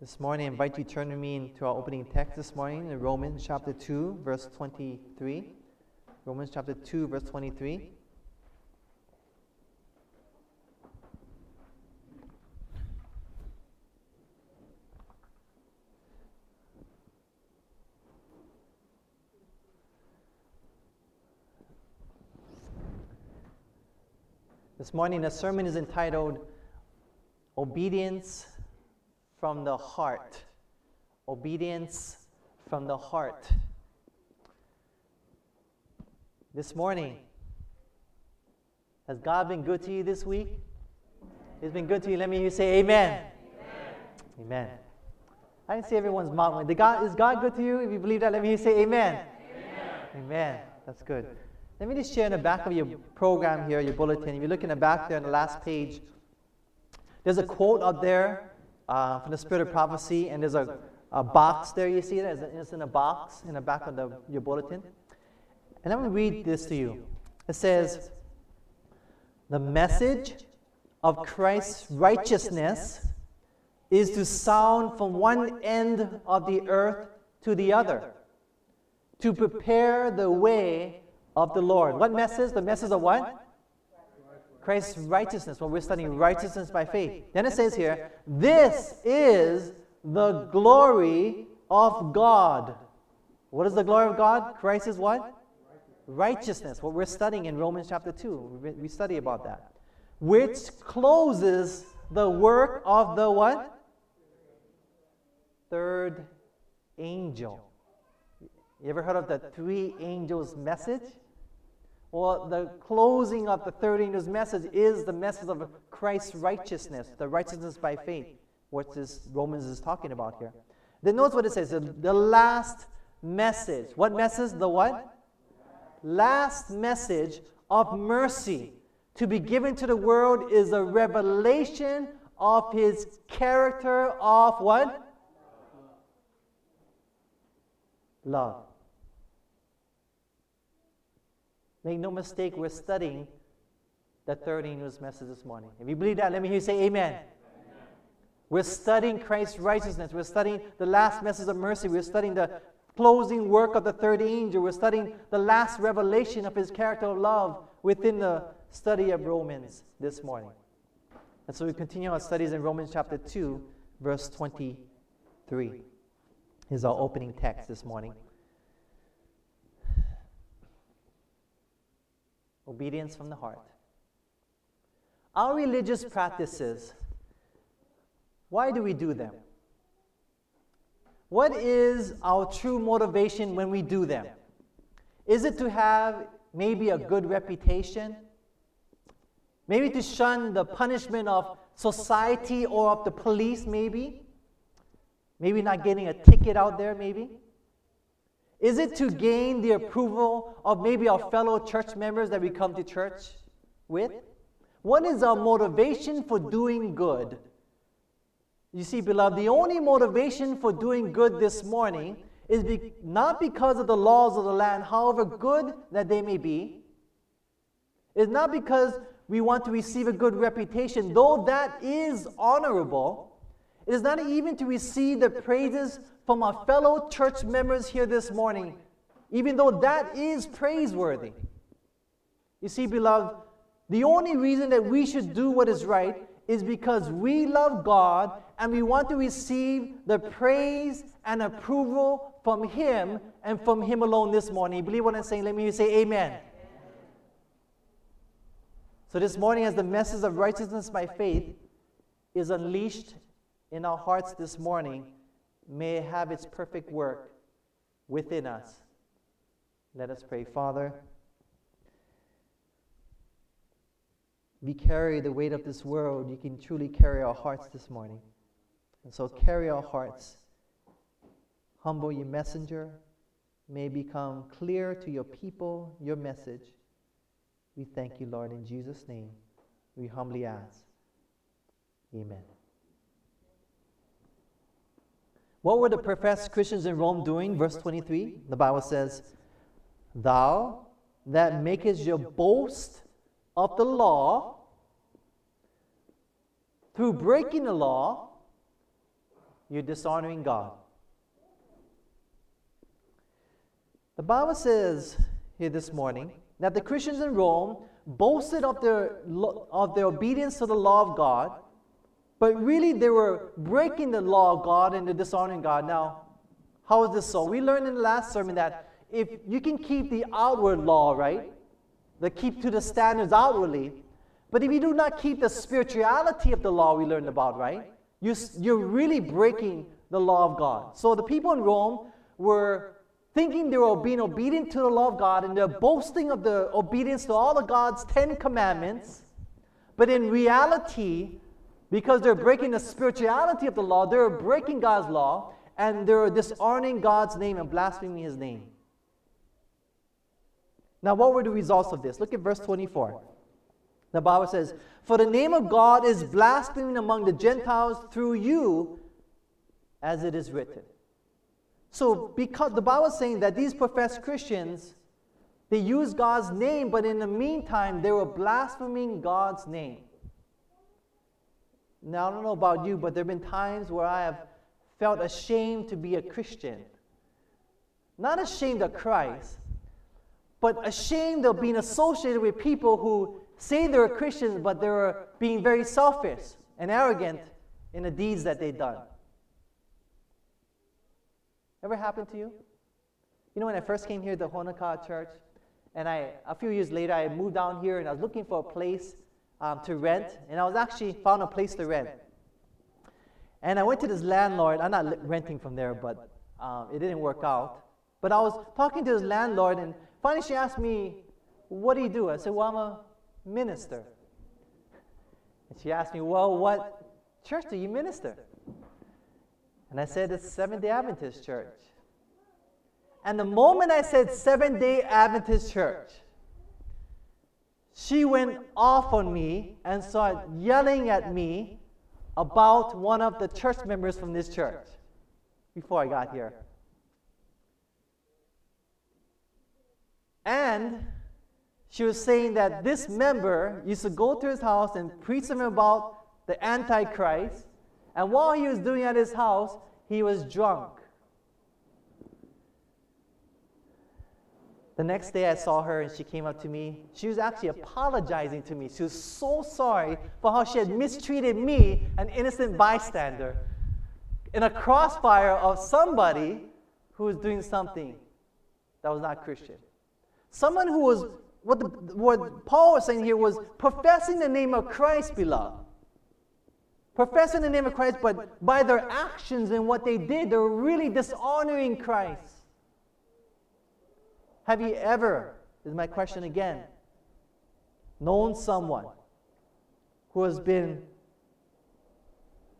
This morning, I invite you to turn with me into our opening text this morning in Romans chapter 2, verse 23. Romans chapter 2, verse 23. This morning, the sermon is entitled Obedience from the Heart. Obedience from the Heart. This morning, has God been good to you this week? He's been good to you. Let me hear you say amen. Amen. I didn't see everyone's mouth. God, is God good to you? If you believe that, let me hear you say. Amen. amen. That's good. Let me just share in the back of your program here, your bulletin. If you look in the back there on the last page, there's a quote up there uh, from the Spirit of Prophecy, and there's a, a box there. You see it? It's in a box in the back of the, your bulletin. And I'm going to read this to you. It says, The message of Christ's righteousness is to sound from one end of the earth to the other, to prepare the way of the Lord. What message? The message of what? Christ's righteousness. Well, we're studying righteousness by faith. Then it says here, this is the glory of God. What is the glory of God? Christ is what? Righteousness. What we're studying in Romans chapter 2. We study about that. Which closes the work of the what? Third angel. You ever heard of the three angels message? Well, the closing of the third angel's message is the message of Christ's righteousness, the righteousness by faith, what this Romans is talking about here. Then notice what it says, the, the last message. What message? The what? Last message of mercy to be given to the world is a revelation of his character of what? Love. Make no mistake, we're studying the third angel's message this morning. If you believe that, let me hear you say amen. amen. We're studying Christ's righteousness. We're studying the last message of mercy. We're studying the closing work of the third angel. We're studying the last revelation of his character of love within the study of Romans this morning. And so we continue our studies in Romans chapter 2, verse 23. Is our opening text this morning. Obedience from the heart. Our religious practices, why do we do them? What is our true motivation when we do them? Is it to have maybe a good reputation? Maybe to shun the punishment of society or of the police, maybe? Maybe not getting a ticket out there, maybe? Is it to gain the approval of maybe our fellow church members that we come to church with? What is our motivation for doing good? You see, beloved, the only motivation for doing good this morning is be- not because of the laws of the land, however good that they may be. It's not because we want to receive a good reputation, though that is honorable. It is not even to receive the praises from our fellow church members here this morning, even though that is praiseworthy. You see, beloved, the only reason that we should do what is right is because we love God and we want to receive the praise and approval from Him and from Him alone this morning. Believe what I'm saying? Let me say amen. So, this morning, as the message of righteousness by faith is unleashed in our hearts this morning, may have its perfect work within us. Let us pray. Father, we carry the weight of this world. You can truly carry our hearts this morning. And so carry our hearts. Humble your messenger. May become clear to your people your message. We thank you, Lord, in Jesus' name. We humbly ask. Amen. What were the professed Christians in Rome doing? Verse 23, the Bible says, Thou that makest your boast of the law, through breaking the law, you're dishonoring God. The Bible says here this morning that the Christians in Rome boasted of their, of their obedience to the law of God, but really they were breaking the law of God and dishonoring God. Now, how is this so? We learned in the last sermon that if you can keep the outward law, right? The keep to the standards outwardly, but if you do not keep the spirituality of the law we learned about, right? You, you're really breaking the law of God. So the people in Rome were thinking they were being obedient to the law of God and they're boasting of the obedience to all of God's Ten Commandments. But in reality, because they're breaking the spirituality of the law, they're breaking God's law and they're dishonoring God's name and blaspheming His name. Now, what were the results of this? Look at verse 24. The Bible says, For the name of God is blasphemed among the Gentiles through you, as it is written. So, because the Bible is saying that these professed Christians, they use God's name, but in the meantime, they were blaspheming God's name. Now, I don't know about you, but there have been times where I have felt ashamed to be a Christian. Not ashamed of Christ, but ashamed of being associated with people who say they're Christians, but they're being very selfish and arrogant in the deeds that they've done. Ever happened to you? You know, when I first came here to Honoka Church, and I, a few years later, I moved down here and I was looking for a place um, to rent, and I was actually found a place to rent. And I went to this landlord. I'm not renting from there, but um, it didn't work out. But I was talking to this landlord, and finally she asked me, What do you do? I said, Well, I'm a minister. And she asked me, Well, what church do you minister? And I said, It's Seventh day Adventist Church. And the moment I said Seventh day Adventist Church, she went off on me and started yelling at me about one of the church members from this church before I got here. And she was saying that this member used to go to his house and preach him about the Antichrist and while he was doing at his house, he was drunk. The next day I saw her and she came up to me. She was actually apologizing to me. She was so sorry for how she had mistreated me, an innocent bystander, in a crossfire of somebody who was doing something that was not Christian. Someone who was, what, the, what Paul was saying here was professing the name of Christ, beloved professing the name of Christ, but by their actions and what they did, they were really dishonoring Christ. Have you ever, is my question again, known someone who has been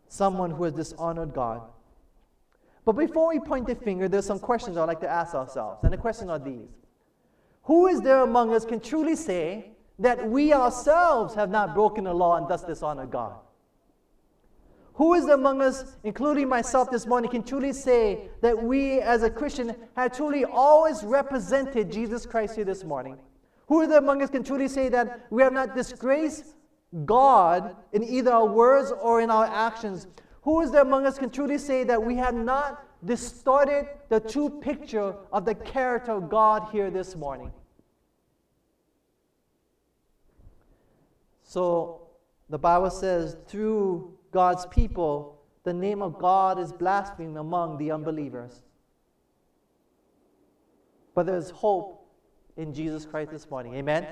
someone who has dishonored God? But before we point the finger, there's some questions I'd like to ask ourselves. And the questions are these Who is there among us can truly say that we ourselves have not broken the law and thus dishonored God? Who is among us, including myself this morning, can truly say that we as a Christian have truly always represented Jesus Christ here this morning? Who is among us can truly say that we have not disgraced God in either our words or in our actions? Who is there among us can truly say that we have not distorted the true picture of the character of God here this morning? So the Bible says through God's people, the name of God is blasphemed among the unbelievers. But there's hope in Jesus Christ this morning. Amen?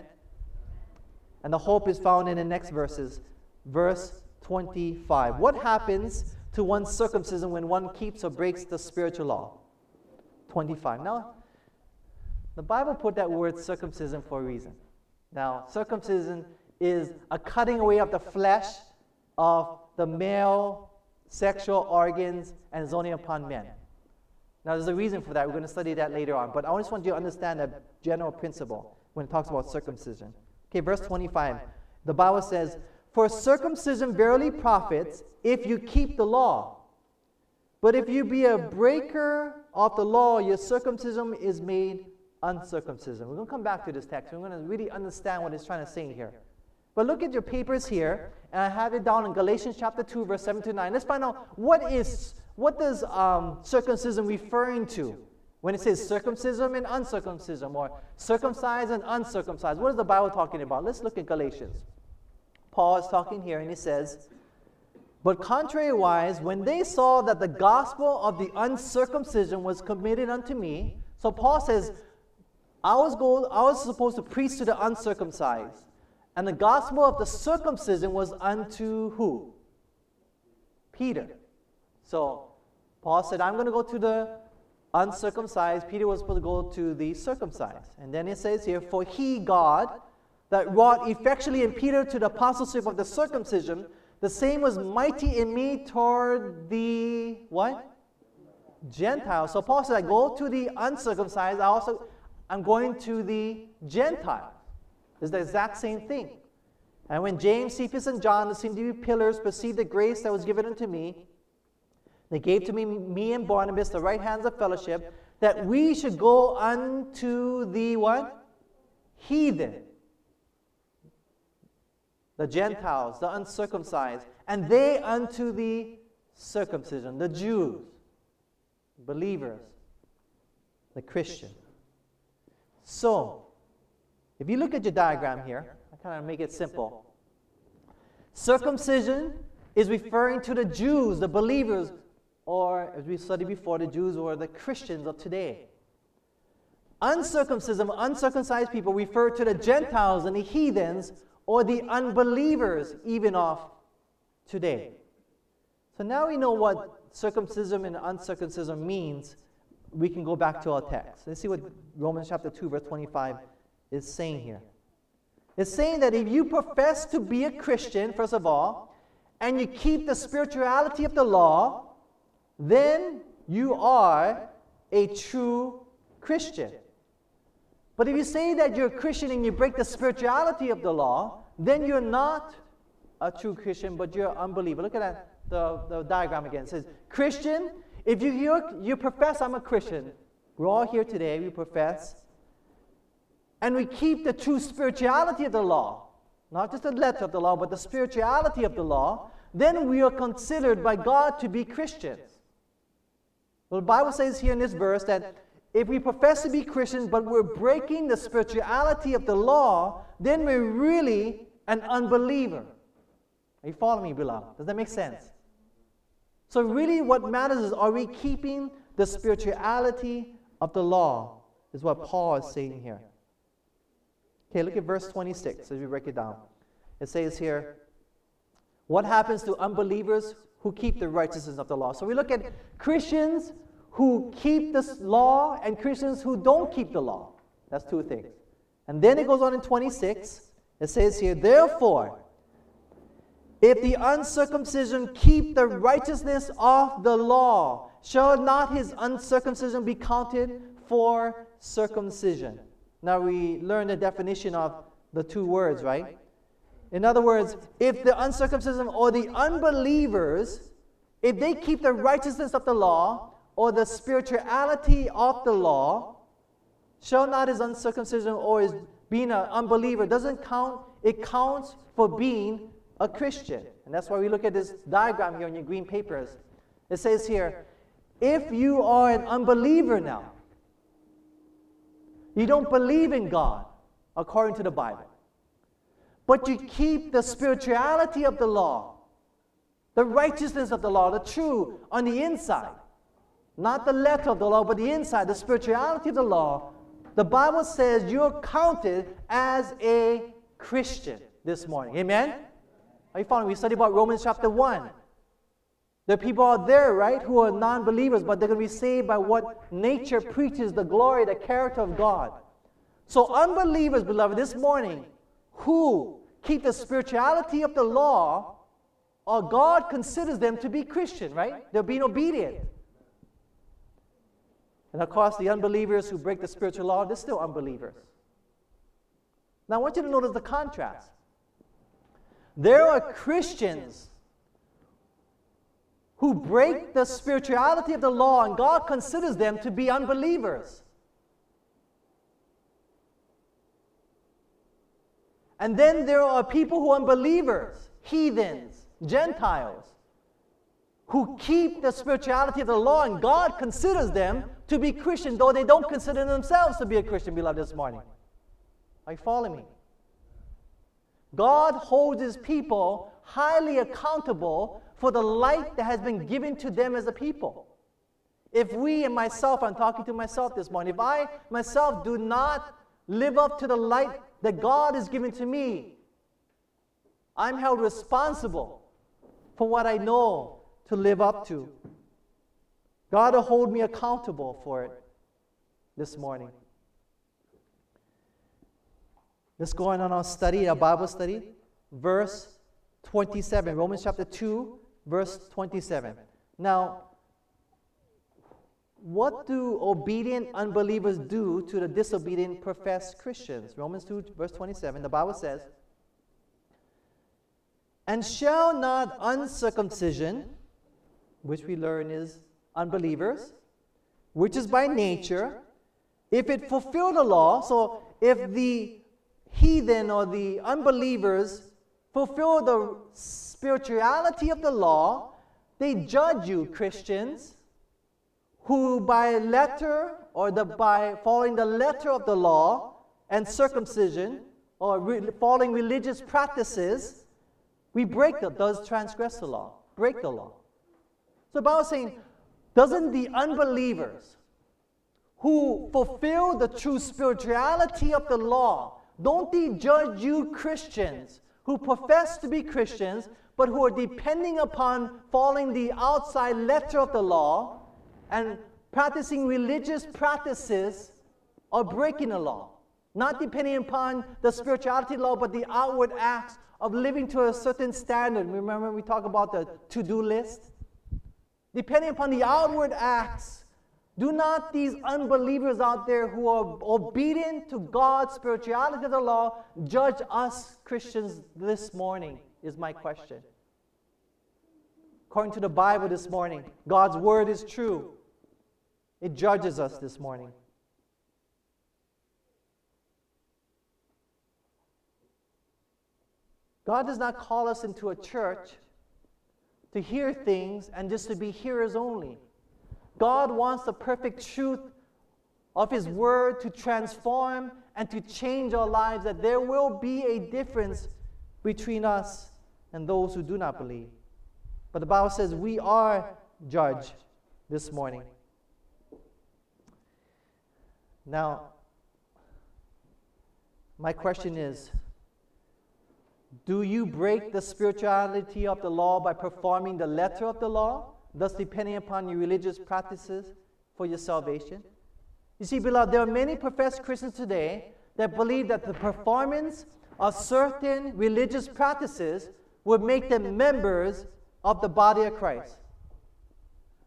And the hope is found in the next verses. Verse 25. What happens to one's circumcision when one keeps or breaks the spiritual law? 25. Now, the Bible put that word circumcision for a reason. Now, circumcision is a cutting away of the flesh of the male sexual organs and only upon men. Now, there's a reason for that. We're going to study that later on. But I just want you to understand a general principle when it talks about circumcision. Okay, verse 25. The Bible says, For circumcision verily profits if you keep the law. But if you be a breaker of the law, your circumcision is made uncircumcision. We're going to come back to this text. We're going to really understand what it's trying to say here. But look at your papers here, and I have it down in Galatians chapter 2, verse 7 to 9. Let's find out what is what does um, circumcision referring to? When it says circumcision and uncircumcision, or circumcised and uncircumcised, what is the Bible talking about? Let's look at Galatians. Paul is talking here, and he says, But contrariwise, when they saw that the gospel of the uncircumcision was committed unto me, so Paul says, I was, go, I was supposed to preach to the uncircumcised, and the gospel of the circumcision was unto who? Peter. So Paul said, I'm going to go to the uncircumcised. Peter was supposed to go to the circumcised. And then it says here, For he, God, that wrought effectually in Peter to the apostleship of the circumcision, the same was mighty in me toward the what? Gentiles. So Paul said, I go to the uncircumcised. I also I'm going to the Gentiles. It's the exact same thing. And when James, Cephas, and John, that seemed to be pillars, perceived the grace that was given unto me, they gave to me, me and Barnabas, the right hands of fellowship, that we should go unto the what? Heathen. The Gentiles, the uncircumcised, and they unto the circumcision, the Jews, believers, the Christian. So, if you look at your diagram here, I kind of make it simple. Circumcision is referring to the Jews, the believers or as we studied before, the Jews or the Christians of today. Uncircumcision, uncircumcised people refer to the Gentiles and the heathens or the unbelievers even of today. So now we know what circumcision and uncircumcision means. We can go back to our text. Let's see what Romans chapter 2, verse 25 is saying here. It's saying that if you profess to be a Christian, first of all, and you keep the spirituality of the law, then you are a true Christian. But if you say that you're a Christian and you break the spirituality of the law, then you're not a true Christian, but you're an unbeliever. Look at that, the, the diagram again. It says, Christian, if you, you, you profess I'm a Christian, we're all here today, we profess, and we keep the true spirituality of the law, not just the letter of the law, but the spirituality of the law, then we are considered by God to be Christians. Well, the Bible says here in this verse that if we profess to be Christians but we're breaking the spirituality of the law, then we're really an unbeliever. Are you following me, beloved? Does that make sense? So, really, what matters is are we keeping the spirituality of the law? Is what Paul is saying here. Okay, look at verse 26 as we break it down. It says here, What happens to unbelievers who keep the righteousness of the law. So we look at Christians who keep the law and Christians who don't keep the law. That's two things. And then it goes on in 26. It says here, therefore, if the uncircumcision keep the righteousness of the law, shall not his uncircumcision be counted for circumcision? Now we learn the definition of the two words, right? In other words, if the uncircumcision or the unbelievers, if they keep the righteousness of the law or the spirituality of the law, shall not his uncircumcision or his being an unbeliever doesn't count, it counts for being a Christian. And that's why we look at this diagram here on your green papers. It says here, if you are an unbeliever now, you don't believe in God according to the Bible but you keep the spirituality of the law, the righteousness of the law, the true on the inside. Not the letter of the law, but the inside, the spirituality of the law. The Bible says you're counted as a Christian this morning. Amen? Are you following? We studied about Romans chapter 1. There are people out there, right, who are non believers, but they're going to be saved by what nature preaches the glory, the character of God. So, unbelievers, beloved, this morning, who keep the spirituality of the law, or God considers them to be Christian, right? They're being obedient. And of course, the unbelievers who break the spiritual law, they're still unbelievers. Now, I want you to notice the contrast. There are Christians who break the spirituality of the law, and God considers them to be unbelievers. And then there are people who are unbelievers, heathens, Gentiles, who keep the spirituality of the law, and God considers them to be Christian, though they don't consider themselves to be a Christian, beloved, this morning. Are you following me? God holds his people highly accountable for the light that has been given to them as a people. If we and myself, I'm talking to myself this morning, if I myself do not live up to the light that God has given to me, I'm held responsible for what I know to live up to. God will hold me accountable for it this morning. Let's go on our study, our Bible study, verse 27, Romans chapter 2, verse 27. Now, what do obedient unbelievers do to the disobedient professed Christians? Romans 2, verse 27, the Bible says, And shall not uncircumcision, which we learn is unbelievers, which is by nature, if it fulfill the law, so if the heathen or the unbelievers fulfill the spirituality of the law, they judge you, Christians, who by letter or the, by following the letter of the law and circumcision or re- following religious practices, we break the, does transgress the law, break the law. So the Bible is saying, doesn't the unbelievers who fulfill the true spirituality of the law, don't they judge you Christians who profess to be Christians, but who are depending upon following the outside letter of the law and practicing religious practices or breaking the law? Not depending upon the spirituality law, but the outward acts of living to a certain standard. Remember, we talk about the to do list? depending upon the outward acts. Do not these unbelievers out there who are obedient to God's spirituality of the law judge us Christians this morning, is my question. According to the Bible this morning, God's word is true. It judges us this morning. God does not call us into a church to hear things and just to be hearers only. God wants the perfect truth of His Word to transform and to change our lives, that there will be a difference between us and those who do not believe. But the Bible says we are judged this morning. Now, my question is do you break the spirituality of the law by performing the letter of the law, thus depending upon your religious practices for your salvation? You see, beloved, there are many professed Christians today that believe that the performance of certain religious practices would make them members of the body of Christ.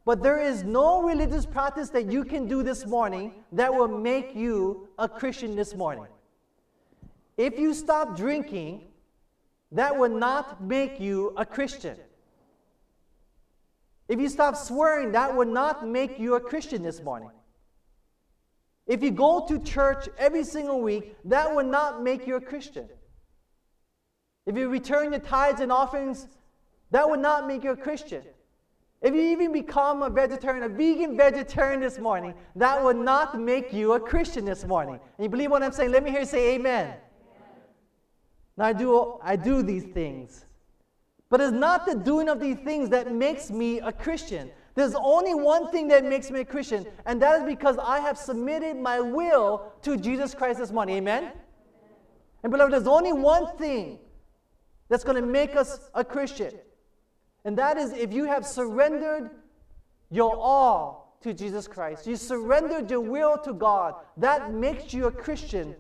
But there is no religious practice that you can do this morning that will make you a Christian this morning. If you stop drinking, that will not make you a Christian. If you stop swearing, that will not make you a Christian this morning. If you go to church every single week, that will not make you a Christian. If you return your tithes and offerings, that would not make you a Christian. If you even become a vegetarian, a vegan vegetarian this morning, that would not make you a Christian this morning. And you believe what I'm saying? Let me hear you say amen. Now I do, I do these things. But it's not the doing of these things that makes me a Christian. There's only one thing that makes me a Christian, and that is because I have submitted my will to Jesus Christ this morning. Amen? And beloved, there's only one thing that's going to make us a Christian. And that is if you have surrendered your all to Jesus Christ, you surrendered your will to God, that makes you a Christian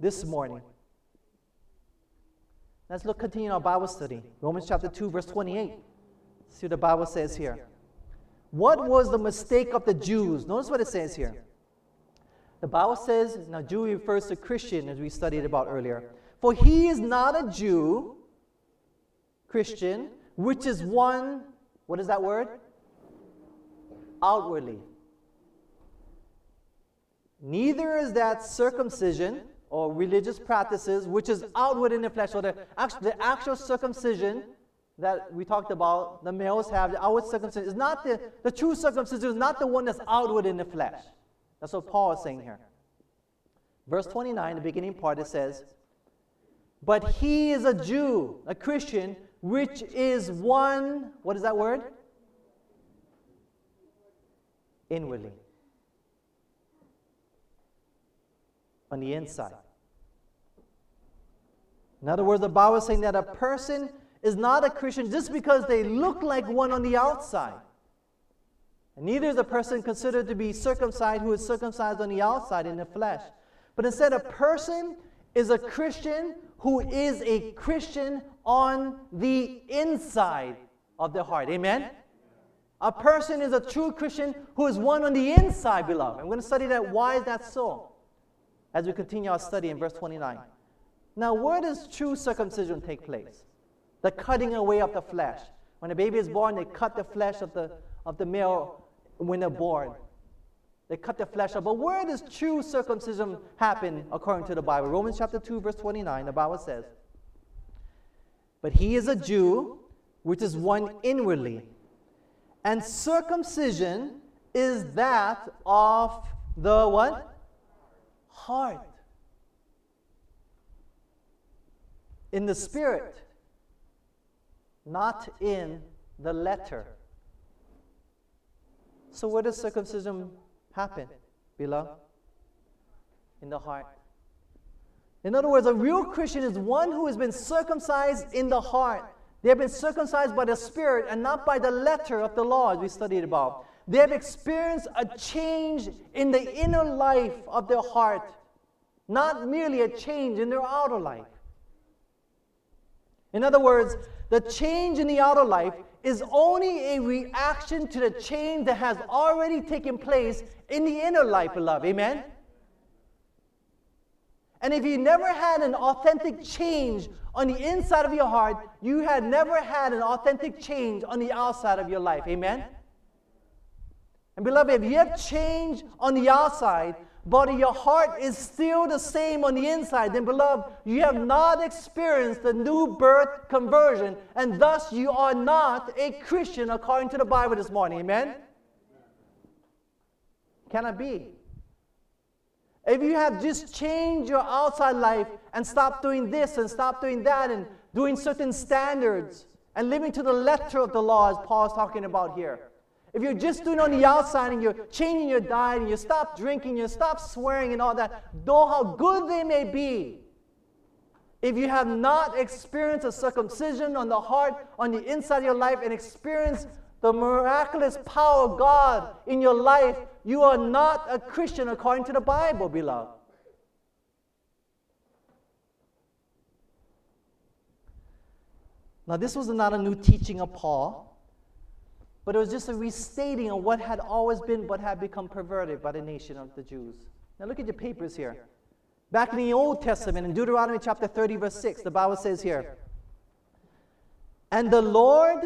this morning. Let's look, continue our Bible study. Romans chapter 2, verse 28. See what the Bible says here. What was the mistake of the Jews? Notice what it says here. The Bible says, now Jew refers to Christian as we studied about earlier. For he is not a Jew, Christian, which is one, what is that word? Outwardly. Neither is that circumcision or religious practices, which is outward in the flesh, or the, the actual circumcision that we talked about, the males have, the outward circumcision, is not the, the true circumcision is not the one that's outward in the flesh. That's what Paul is saying here. Verse 29, the beginning part, it says, But he is a Jew, a Christian, which is one, what is that word? Inwardly. On the inside. In other words, the Bible is saying that a person is not a Christian just because they look like one on the outside. And neither is a person considered to be circumcised who is circumcised on the outside in the flesh. But instead, a person is a Christian who is a Christian on the inside of their heart. Amen? A person is a true Christian who is one on the inside, beloved. I'm going to study that. Why is that so? As we continue our study in verse 29. Now, where does true circumcision take place? The cutting away of the flesh. When a baby is born, they cut the flesh of the, of the male when they're born. They cut the flesh off. But where does true circumcision happen according to the Bible? Romans chapter 2, verse 29, the Bible says, But he is a Jew, which is one inwardly. And circumcision is that of the what? Heart. In the spirit, not in the letter. So, where does circumcision happen, beloved? In the heart. In other words, a real Christian is one who has been circumcised in the heart. They have been circumcised by the Spirit and not by the letter of the law, as we studied about. They have experienced a change in the inner life of their heart, not merely a change in their outer life. In other words, the change in the outer life is only a reaction to the change that has already taken place in the inner life, beloved. Amen? And if you never had an authentic change on the inside of your heart, you had never had an authentic change on the outside of your life. Amen? And beloved, if you have change on the outside, but your heart is still the same on the inside, then beloved, you have not experienced the new birth conversion, and thus you are not a Christian according to the Bible this morning. Amen? Can it be? If you have just changed your outside life and stopped doing this and stopped doing that and doing certain standards and living to the letter of the law, as Paul is talking about here, if you're just doing on the outside and you're changing your diet and you stop drinking, you stop swearing and all that, though how good they may be, if you have not experienced a circumcision on the heart, on the inside of your life, and experienced the miraculous power of God in your life, you are not a Christian according to the Bible, beloved. Now, this was not a new teaching of Paul but it was just a restating of what had always been but had become perverted by the nation of the Jews. Now look at your papers here. Back in the Old Testament, in Deuteronomy chapter 30, verse 6, the Bible says here, And the Lord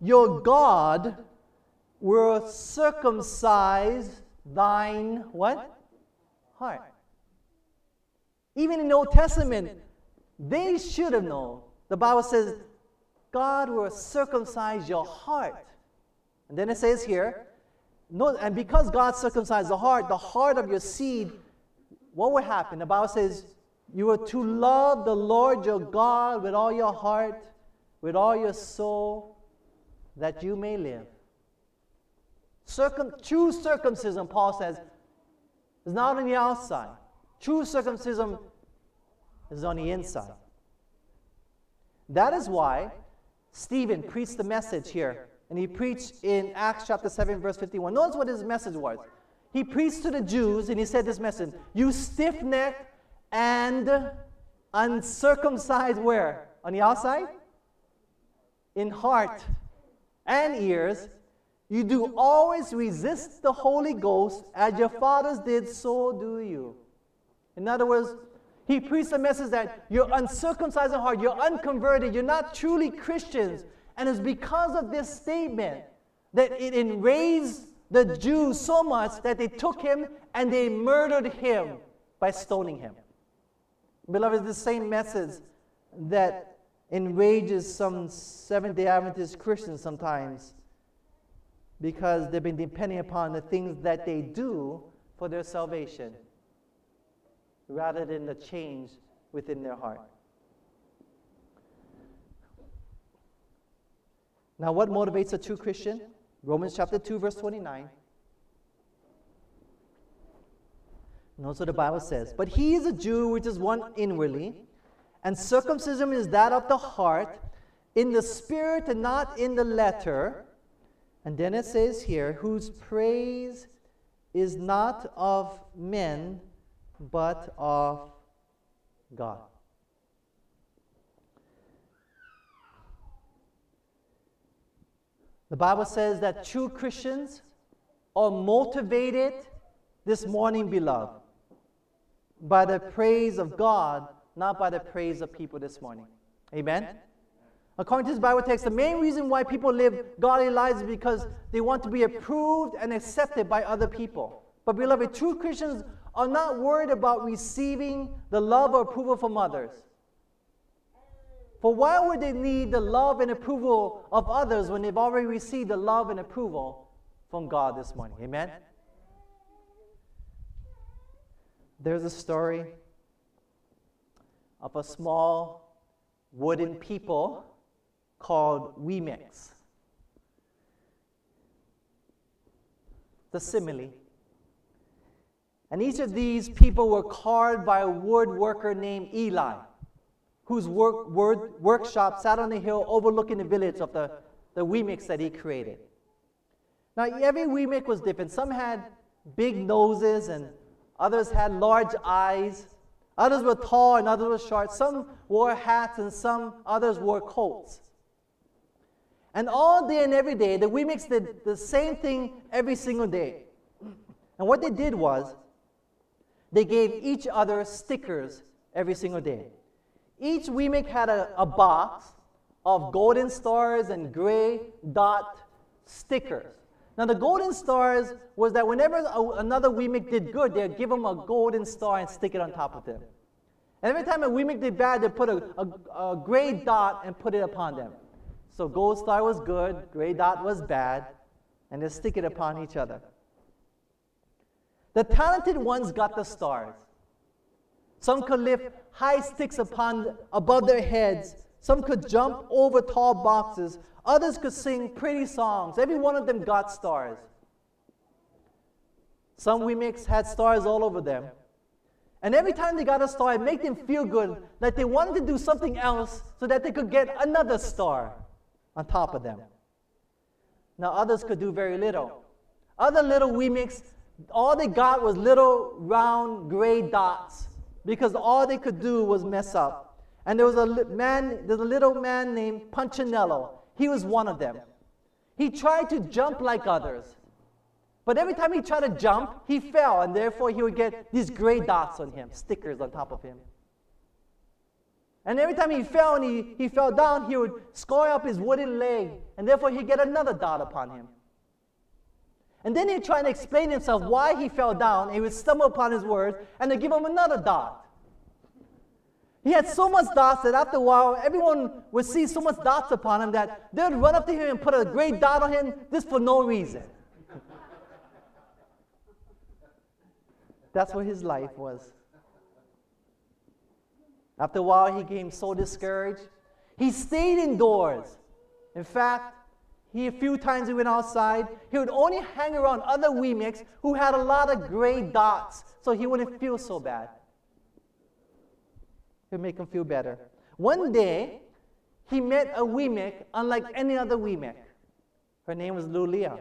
your God will circumcise thine what? Heart. Even in the Old Testament, they should have known. The Bible says, God will circumcise your heart. And then it says here, no, and because God circumcised the heart, the heart of your seed, what would happen? The Bible says, you are to love the Lord your God with all your heart, with all your soul, that you may live. Circum, true circumcision, Paul says, is not on the outside. True circumcision is on the inside. That is why Stephen preached the message here and he preached in Acts chapter 7, verse 51. Notice what his message was. He preached to the Jews and he said this message You stiff necked and uncircumcised where? On the outside? In heart and ears. You do always resist the Holy Ghost as your fathers did, so do you. In other words, he preached a message that you're uncircumcised in heart, you're unconverted, you're not truly Christians. And it's because of this statement that it enraged the Jews so much that they took him and they murdered him by stoning him. Beloved, it's the same message that enrages some Seventh day Adventist Christians sometimes because they've been depending upon the things that they do for their salvation rather than the change within their heart. Now, what motivates a true Christian? Romans chapter 2, verse 29. Notice what the Bible says. But he is a Jew which is one inwardly, and circumcision is that of the heart, in the spirit and not in the letter. And then it says here, whose praise is not of men, but of God. The Bible says that true Christians are motivated this morning, beloved, by the praise of God, not by the praise of people this morning. Amen? According to this Bible text, the main reason why people live godly lives is because they want to be approved and accepted by other people. But, beloved, true Christians are not worried about receiving the love or approval from others. For why would they need the love and approval of others when they've already received the love and approval from God this morning? Amen? There's a story of a small wooden people called Wemmicks. The simile. And each of these people were carved by a woodworker named Eli, whose work, word, workshop sat on the hill overlooking the village of the, the Wemmicks that he created. Now, every Wemmicks was different. Some had big noses, and others had large eyes. Others were tall, and others were short. Some wore hats, and some others wore coats. And all day and every day, the Wemmicks did the same thing every single day. And what they did was, they gave each other stickers every single day. Each Wemmicks had a, a box of golden stars and gray dot stickers. Now, the golden stars was that whenever a, another Wemmicks did good, they'd give them a golden star and stick it on top of them. And every time a Wemmicks did bad, they'd put a, a, a gray dot and put it upon them. So gold star was good, gray dot was bad, and they stick it upon each other. The talented ones got the stars. Some could lift high sticks upon above their heads. Some could jump over tall boxes. Others could sing pretty songs. Every one of them got stars. Some Wemmicks had stars all over them. And every time they got a star, it made them feel good, like they wanted to do something else so that they could get another star on top of them. Now, others could do very little. Other little Wemmicks all they got was little round gray dots because all they could do was mess up. And there was a man, there's a little man named Punchinello. He was one of them. He tried to jump like others. But every time he tried to jump, he fell, and therefore he would get these gray dots on him, stickers on top of him. And every time he fell and he, he fell down, he would score up his wooden leg, and therefore he'd get another dot upon him. And then he'd try and explain himself why he fell down. and He would stumble upon his words and they give him another dot. He had so much dots that after a while, everyone would see so much dots upon him that they would run up to him and put a great dot on him just for no reason. That's what his life was. After a while, he became so discouraged. He stayed indoors. In fact, he, a few times he went outside, he would only hang around other Wemmicks who had a lot of gray dots so he wouldn't feel so bad. It would make him feel better. One day, he met a Wemmicks unlike any other Wemmicks. Her name was Lulia.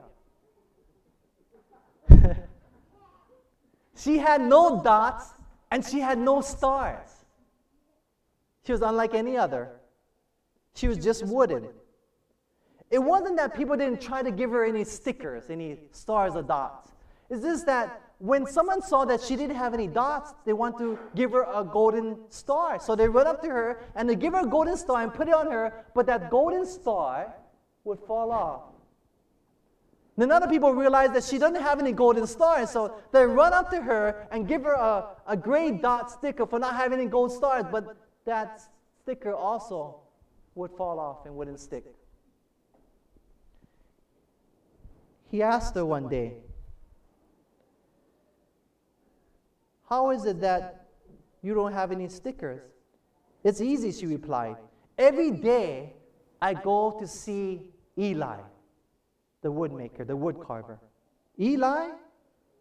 she had no dots and she had no stars. She was unlike any other. She was just wooden. It wasn't that people didn't try to give her any stickers, any stars or dots. It's just that when someone saw that she didn't have any dots, they want to give her a golden star. So they went up to her and they give her a golden star and put it on her, but that golden star would fall off. Then other people realized that she doesn't have any golden stars, so they run up to her and give her a, a gray dot sticker for not having any gold stars, but that sticker also would fall off and wouldn't stick. He asked her one day, How is it that you don't have any stickers? It's easy, she replied. Every day I go to see Eli, the woodmaker, the woodcarver. Eli?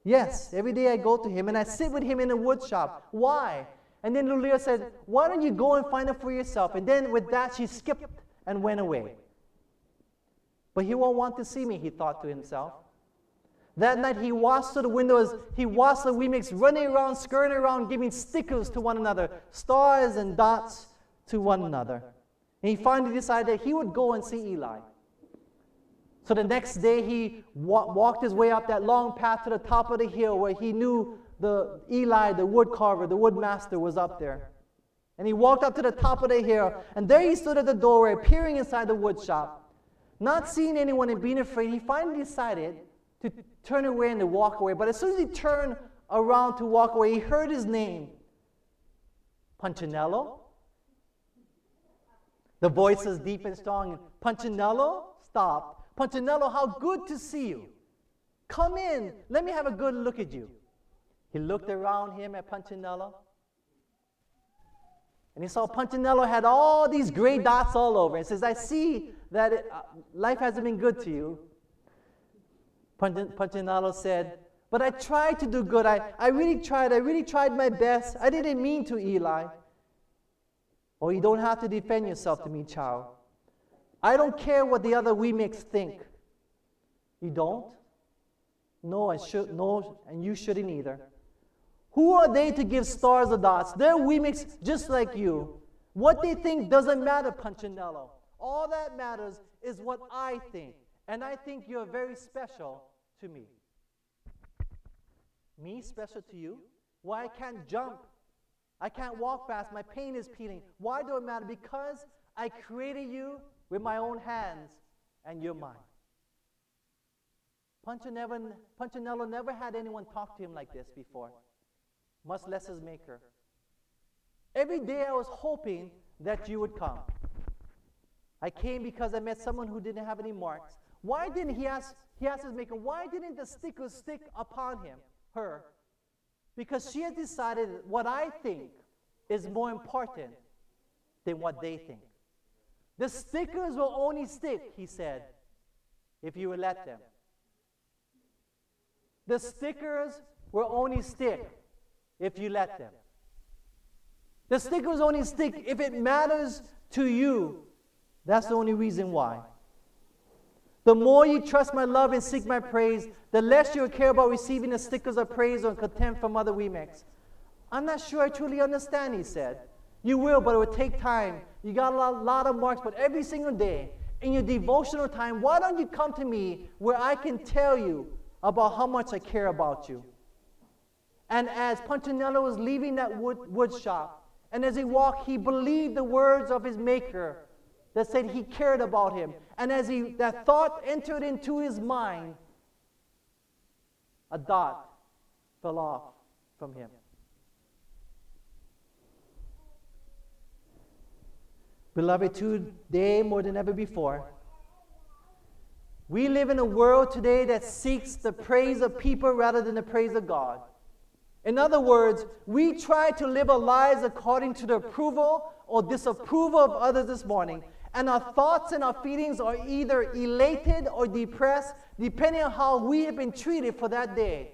Yes, every day I go to him and I sit with him in a woodshop. Why? And then Lucia said, Why don't you go and find it for yourself? And then with that, she skipped and went away. But he won't want to see me, he thought to himself. That night he watched through the windows, he watched the Wemmicks running around, skirting around, giving stickers to one another, stars and dots to one another. And he finally decided he would go and see Eli. So the next day he wa- walked his way up that long path to the top of the hill where he knew the Eli, the wood carver, the wood master was up there. And he walked up to the top of the hill, and there he stood at the doorway, peering inside the wood shop. Not seeing anyone and being afraid, he finally decided to turn away and to walk away. But as soon as he turned around to walk away, he heard his name Punchinello. The voice is deep and strong. Punchinello, stop. Punchinello, how good to see you. Come in. Let me have a good look at you. He looked around him at Punchinello. And he saw Punchinello had all these gray dots all over. And says, I see that it, uh, life hasn't been good to you. Punchinello said, But I tried to do good. I, I really tried. I really tried my best. I didn't mean to, Eli. Oh, you don't have to defend yourself to me, child. I don't care what the other Wemmicks think. You don't? No, I should no, and you shouldn't either. Who are they to give stars or dots? They're Wemmicks just like you. What they think doesn't matter, Punchinello. All that matters is what I think. And I think you're very special to me. Me special to you? Why I can't jump. I can't walk fast. My pain is peeling. Why do it matter? Because I created you with my own hands and you're mine. Punchinello never had anyone talk to him like this before much less his maker. Every day I was hoping that you would come. I came because I met someone who didn't have any marks. Why didn't he ask, he asked his maker, why didn't the stickers stick upon him, her? Because she has decided what I think is more important than what they think. The stickers will only stick, he said, if you will let them. The stickers will only stick if you let them. The stickers only stick if it matters to you. That's the only reason why. The more you trust my love and seek my praise, the less you'll care about receiving the stickers of praise or contempt from other Wemmicks. I'm not sure I truly understand, he said. You will, but it will take time. You got a lot, lot of marks, but every single day, in your devotional time, why don't you come to me where I can tell you about how much I care about you? And as Punchinello was leaving that wood, wood shop, and as he walked, he believed the words of his maker that said he cared about him. And as he, that thought entered into his mind, a dot fell off from him. Beloved, today more than ever before, we live in a world today that seeks the praise of people rather than the praise of God. In other words, we try to live our lives according to the approval or disapproval of others this morning. And our thoughts and our feelings are either elated or depressed, depending on how we have been treated for that day.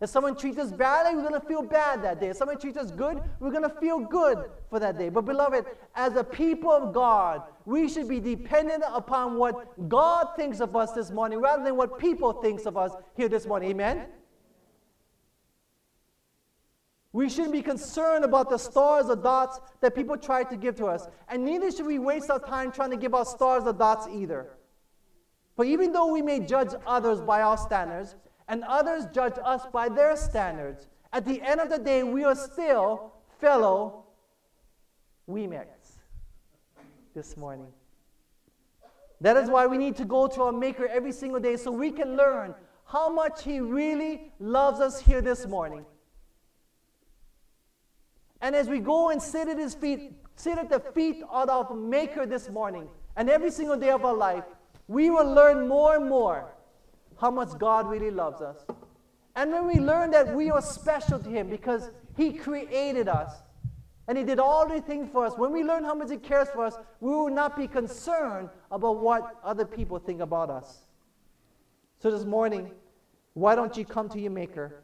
If someone treats us badly, we're going to feel bad that day. If someone treats us good, we're going to feel good for that day. But, beloved, as a people of God, we should be dependent upon what God thinks of us this morning rather than what people thinks of us here this morning. Amen? We shouldn't be concerned about the stars or dots that people try to give to us. And neither should we waste our time trying to give out stars or dots either. For even though we may judge others by our standards, and others judge us by their standards, at the end of the day, we are still fellow Wemmicks this morning. That is why we need to go to our Maker every single day so we can learn how much He really loves us here this morning. And as we go and sit at his feet, sit at the feet of our Maker this morning, and every single day of our life, we will learn more and more how much God really loves us. And when we learn that we are special to Him because He created us and He did all the things for us, when we learn how much He cares for us, we will not be concerned about what other people think about us. So this morning, why don't you come to your Maker?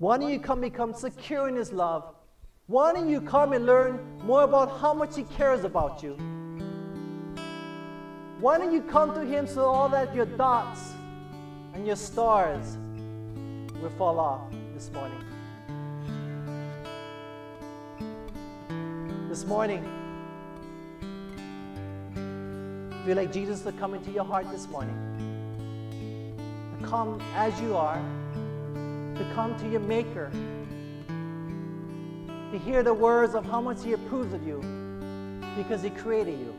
Why don't you come become secure in His love? Why don't you come and learn more about how much He cares about you? Why don't you come to Him so all that your dots and your stars will fall off this morning? This morning, feel like Jesus to come into your heart this morning. To come as you are, to come to your Maker, to hear the words of how much He approves of you because He created you.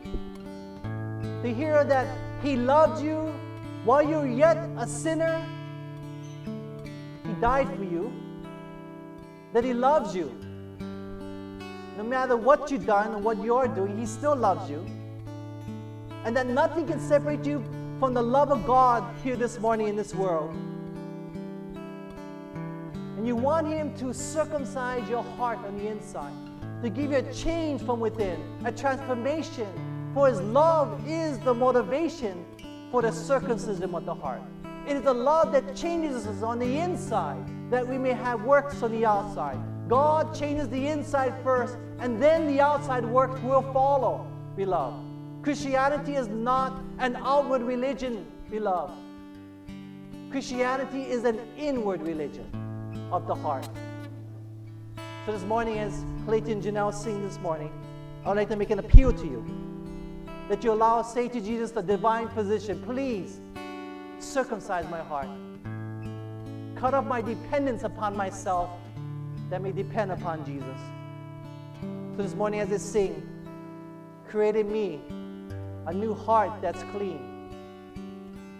To hear that He loved you while you're yet a sinner, He died for you, that He loves you. No matter what you've done or what you're doing, He still loves you. And that nothing can separate you from the love of God here this morning in this world. You want Him to circumcise your heart on the inside, to give you a change from within, a transformation. For His love is the motivation for the circumcision of the heart. It is the love that changes us on the inside that we may have works on the outside. God changes the inside first, and then the outside works will follow, beloved. Christianity is not an outward religion, beloved. Christianity is an inward religion of the heart. So this morning, as Clayton Janelle sing this morning, I would like to make an appeal to you that you allow say to Jesus the divine physician, please circumcise my heart. Cut off my dependence upon myself that may depend upon Jesus. So this morning as they sing, create in me a new heart that's clean.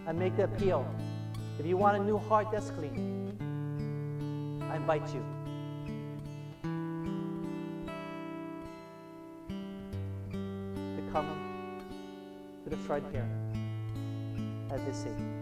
And make the appeal. If you want a new heart that's clean, I invite you. To come to the front here as they sing.